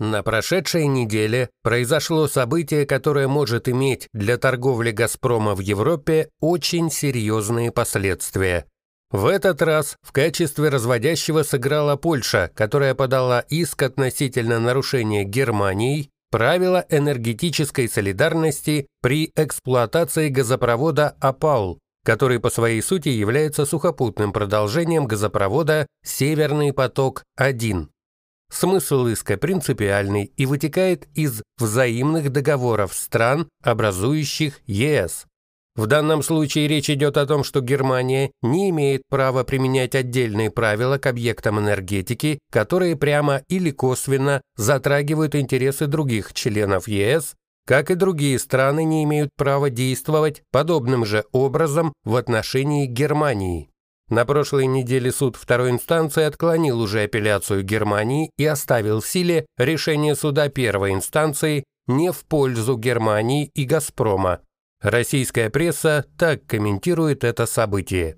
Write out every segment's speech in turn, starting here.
На прошедшей неделе произошло событие, которое может иметь для торговли «Газпрома» в Европе очень серьезные последствия. В этот раз в качестве разводящего сыграла Польша, которая подала иск относительно нарушения Германией правила энергетической солидарности при эксплуатации газопровода «Апаул», который по своей сути является сухопутным продолжением газопровода «Северный поток-1». Смысл иска принципиальный и вытекает из взаимных договоров стран, образующих ЕС. В данном случае речь идет о том, что Германия не имеет права применять отдельные правила к объектам энергетики, которые прямо или косвенно затрагивают интересы других членов ЕС, как и другие страны не имеют права действовать подобным же образом в отношении Германии. На прошлой неделе суд второй инстанции отклонил уже апелляцию Германии и оставил в силе решение суда первой инстанции не в пользу Германии и «Газпрома». Российская пресса так комментирует это событие.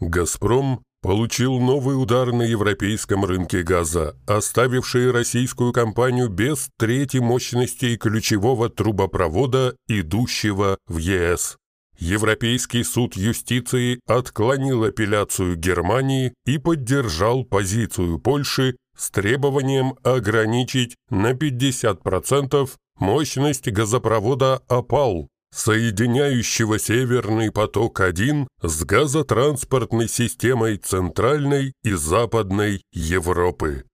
«Газпром» получил новый удар на европейском рынке газа, оставивший российскую компанию без трети мощностей ключевого трубопровода, идущего в ЕС. Европейский суд юстиции отклонил апелляцию Германии и поддержал позицию Польши с требованием ограничить на 50% мощность газопровода «Опал», соединяющего Северный поток-1 с газотранспортной системой Центральной и Западной Европы.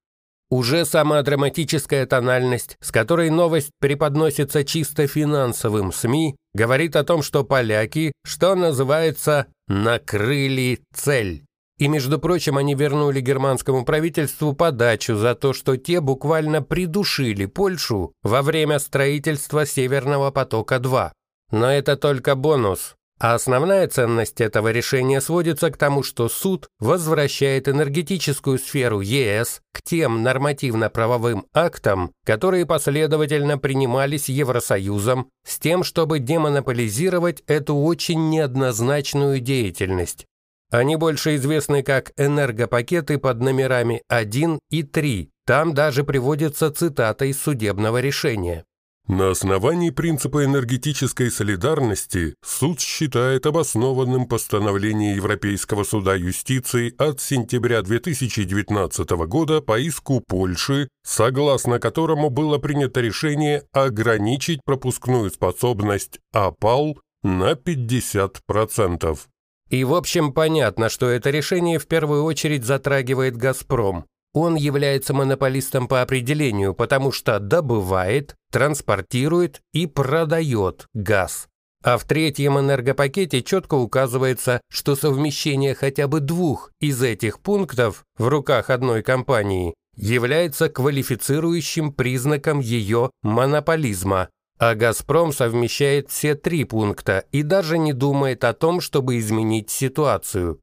Уже сама драматическая тональность, с которой новость преподносится чисто финансовым СМИ, говорит о том, что поляки, что называется, накрыли цель. И, между прочим, они вернули германскому правительству подачу за то, что те буквально придушили Польшу во время строительства Северного потока-2. Но это только бонус. А основная ценность этого решения сводится к тому, что суд возвращает энергетическую сферу ЕС к тем нормативно-правовым актам, которые последовательно принимались Евросоюзом, с тем, чтобы демонополизировать эту очень неоднозначную деятельность. Они больше известны как энергопакеты под номерами 1 и 3. Там даже приводится цитата из судебного решения. На основании принципа энергетической солидарности суд считает обоснованным постановление Европейского суда юстиции от сентября 2019 года по иску Польши, согласно которому было принято решение ограничить пропускную способность АПАЛ на 50%. И в общем понятно, что это решение в первую очередь затрагивает «Газпром», он является монополистом по определению, потому что добывает, транспортирует и продает газ. А в третьем энергопакете четко указывается, что совмещение хотя бы двух из этих пунктов в руках одной компании является квалифицирующим признаком ее монополизма, а «Газпром» совмещает все три пункта и даже не думает о том, чтобы изменить ситуацию.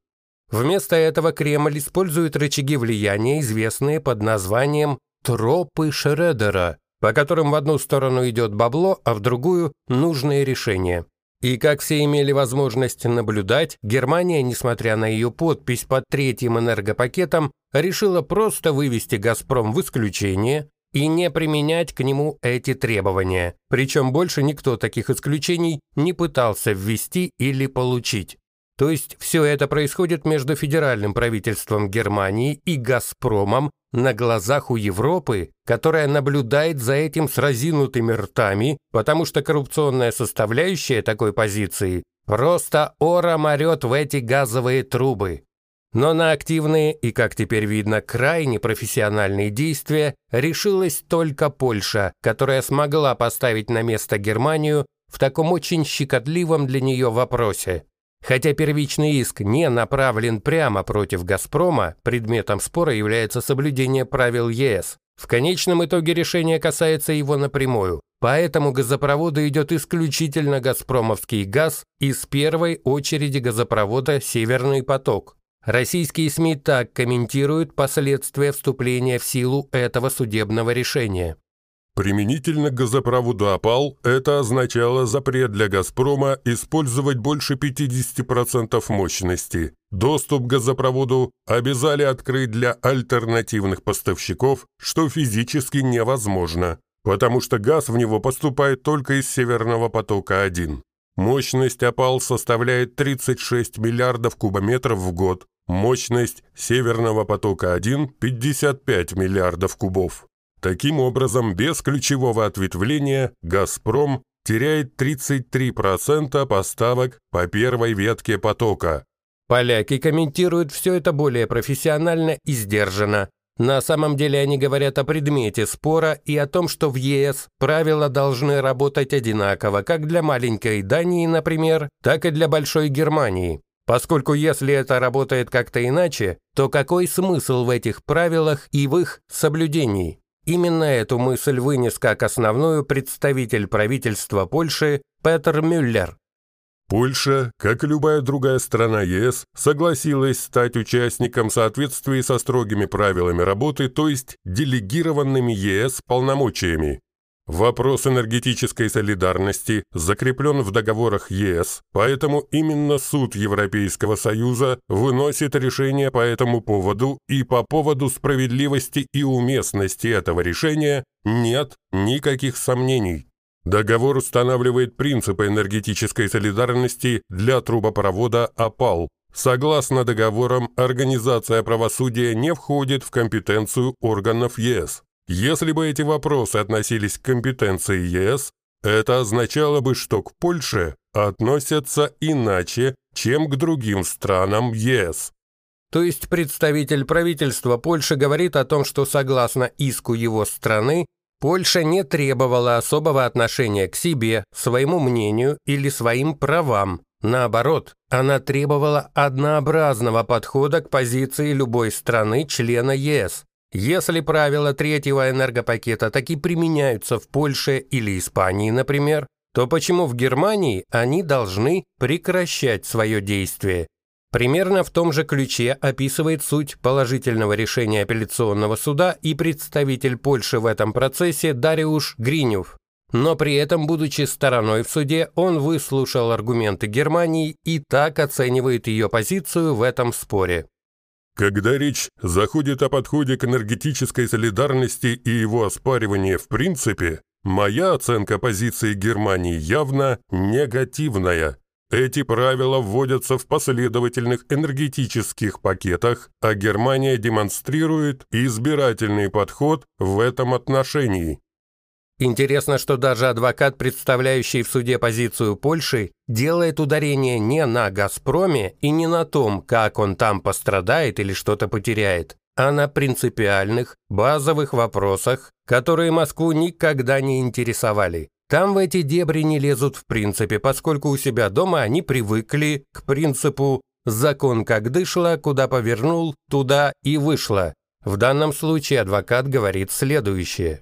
Вместо этого Кремль использует рычаги влияния, известные под названием «тропы Шредера», по которым в одну сторону идет бабло, а в другую – нужные решения. И как все имели возможность наблюдать, Германия, несмотря на ее подпись под третьим энергопакетом, решила просто вывести «Газпром» в исключение и не применять к нему эти требования. Причем больше никто таких исключений не пытался ввести или получить. То есть все это происходит между федеральным правительством Германии и «Газпромом» на глазах у Европы, которая наблюдает за этим с разинутыми ртами, потому что коррупционная составляющая такой позиции просто ором орет в эти газовые трубы. Но на активные и, как теперь видно, крайне профессиональные действия решилась только Польша, которая смогла поставить на место Германию в таком очень щекотливом для нее вопросе. Хотя первичный иск не направлен прямо против «Газпрома», предметом спора является соблюдение правил ЕС. В конечном итоге решение касается его напрямую. Поэтому газопроводу идет исключительно «Газпромовский газ» из первой очереди газопровода «Северный поток». Российские СМИ так комментируют последствия вступления в силу этого судебного решения. Применительно к газопроводу «Опал» это означало запрет для «Газпрома» использовать больше 50% мощности. Доступ к газопроводу обязали открыть для альтернативных поставщиков, что физически невозможно, потому что газ в него поступает только из «Северного потока-1». Мощность «Опал» составляет 36 миллиардов кубометров в год, мощность «Северного потока-1» – 55 миллиардов кубов. Таким образом, без ключевого ответвления «Газпром» теряет 33% поставок по первой ветке потока. Поляки комментируют все это более профессионально и сдержанно. На самом деле они говорят о предмете спора и о том, что в ЕС правила должны работать одинаково, как для маленькой Дании, например, так и для большой Германии. Поскольку если это работает как-то иначе, то какой смысл в этих правилах и в их соблюдении? Именно эту мысль вынес как основную представитель правительства Польши Петер Мюллер. Польша, как и любая другая страна ЕС, согласилась стать участником в соответствии со строгими правилами работы, то есть делегированными ЕС полномочиями. Вопрос энергетической солидарности закреплен в договорах ЕС, поэтому именно Суд Европейского Союза выносит решение по этому поводу, и по поводу справедливости и уместности этого решения нет никаких сомнений. Договор устанавливает принципы энергетической солидарности для трубопровода «Опал». Согласно договорам, Организация правосудия не входит в компетенцию органов ЕС. Если бы эти вопросы относились к компетенции ЕС, это означало бы, что к Польше относятся иначе, чем к другим странам ЕС. То есть представитель правительства Польши говорит о том, что согласно иску его страны, Польша не требовала особого отношения к себе, своему мнению или своим правам. Наоборот, она требовала однообразного подхода к позиции любой страны члена ЕС. Если правила третьего энергопакета таки применяются в Польше или Испании, например, то почему в Германии они должны прекращать свое действие? Примерно в том же ключе описывает суть положительного решения апелляционного суда и представитель Польши в этом процессе Дариуш Гринюв. Но при этом, будучи стороной в суде, он выслушал аргументы Германии и так оценивает ее позицию в этом споре. Когда речь заходит о подходе к энергетической солидарности и его оспаривании в принципе, моя оценка позиции Германии явно негативная. Эти правила вводятся в последовательных энергетических пакетах, а Германия демонстрирует избирательный подход в этом отношении. Интересно, что даже адвокат, представляющий в суде позицию Польши, делает ударение не на «Газпроме» и не на том, как он там пострадает или что-то потеряет, а на принципиальных, базовых вопросах, которые Москву никогда не интересовали. Там в эти дебри не лезут в принципе, поскольку у себя дома они привыкли к принципу «закон как дышло, куда повернул, туда и вышло». В данном случае адвокат говорит следующее.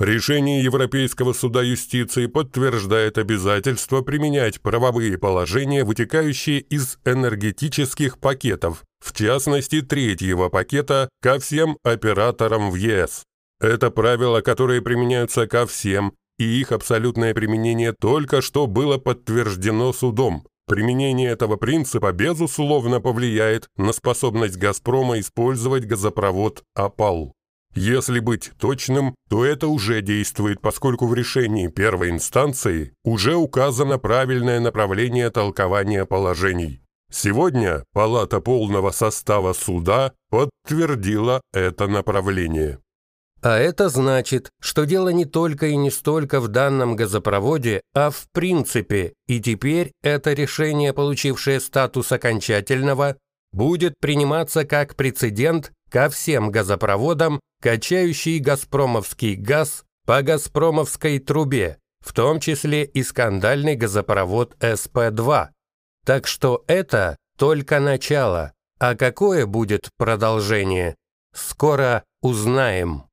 Решение Европейского суда юстиции подтверждает обязательство применять правовые положения, вытекающие из энергетических пакетов, в частности третьего пакета, ко всем операторам в ЕС. Это правила, которые применяются ко всем, и их абсолютное применение только что было подтверждено судом. Применение этого принципа, безусловно, повлияет на способность «Газпрома» использовать газопровод «Опал». Если быть точным, то это уже действует, поскольку в решении первой инстанции уже указано правильное направление толкования положений. Сегодня Палата полного состава суда подтвердила это направление. А это значит, что дело не только и не столько в данном газопроводе, а в принципе, и теперь это решение, получившее статус окончательного, будет приниматься как прецедент ко всем газопроводам, качающий газпромовский газ по газпромовской трубе, в том числе и скандальный газопровод СП-2. Так что это только начало, а какое будет продолжение, скоро узнаем.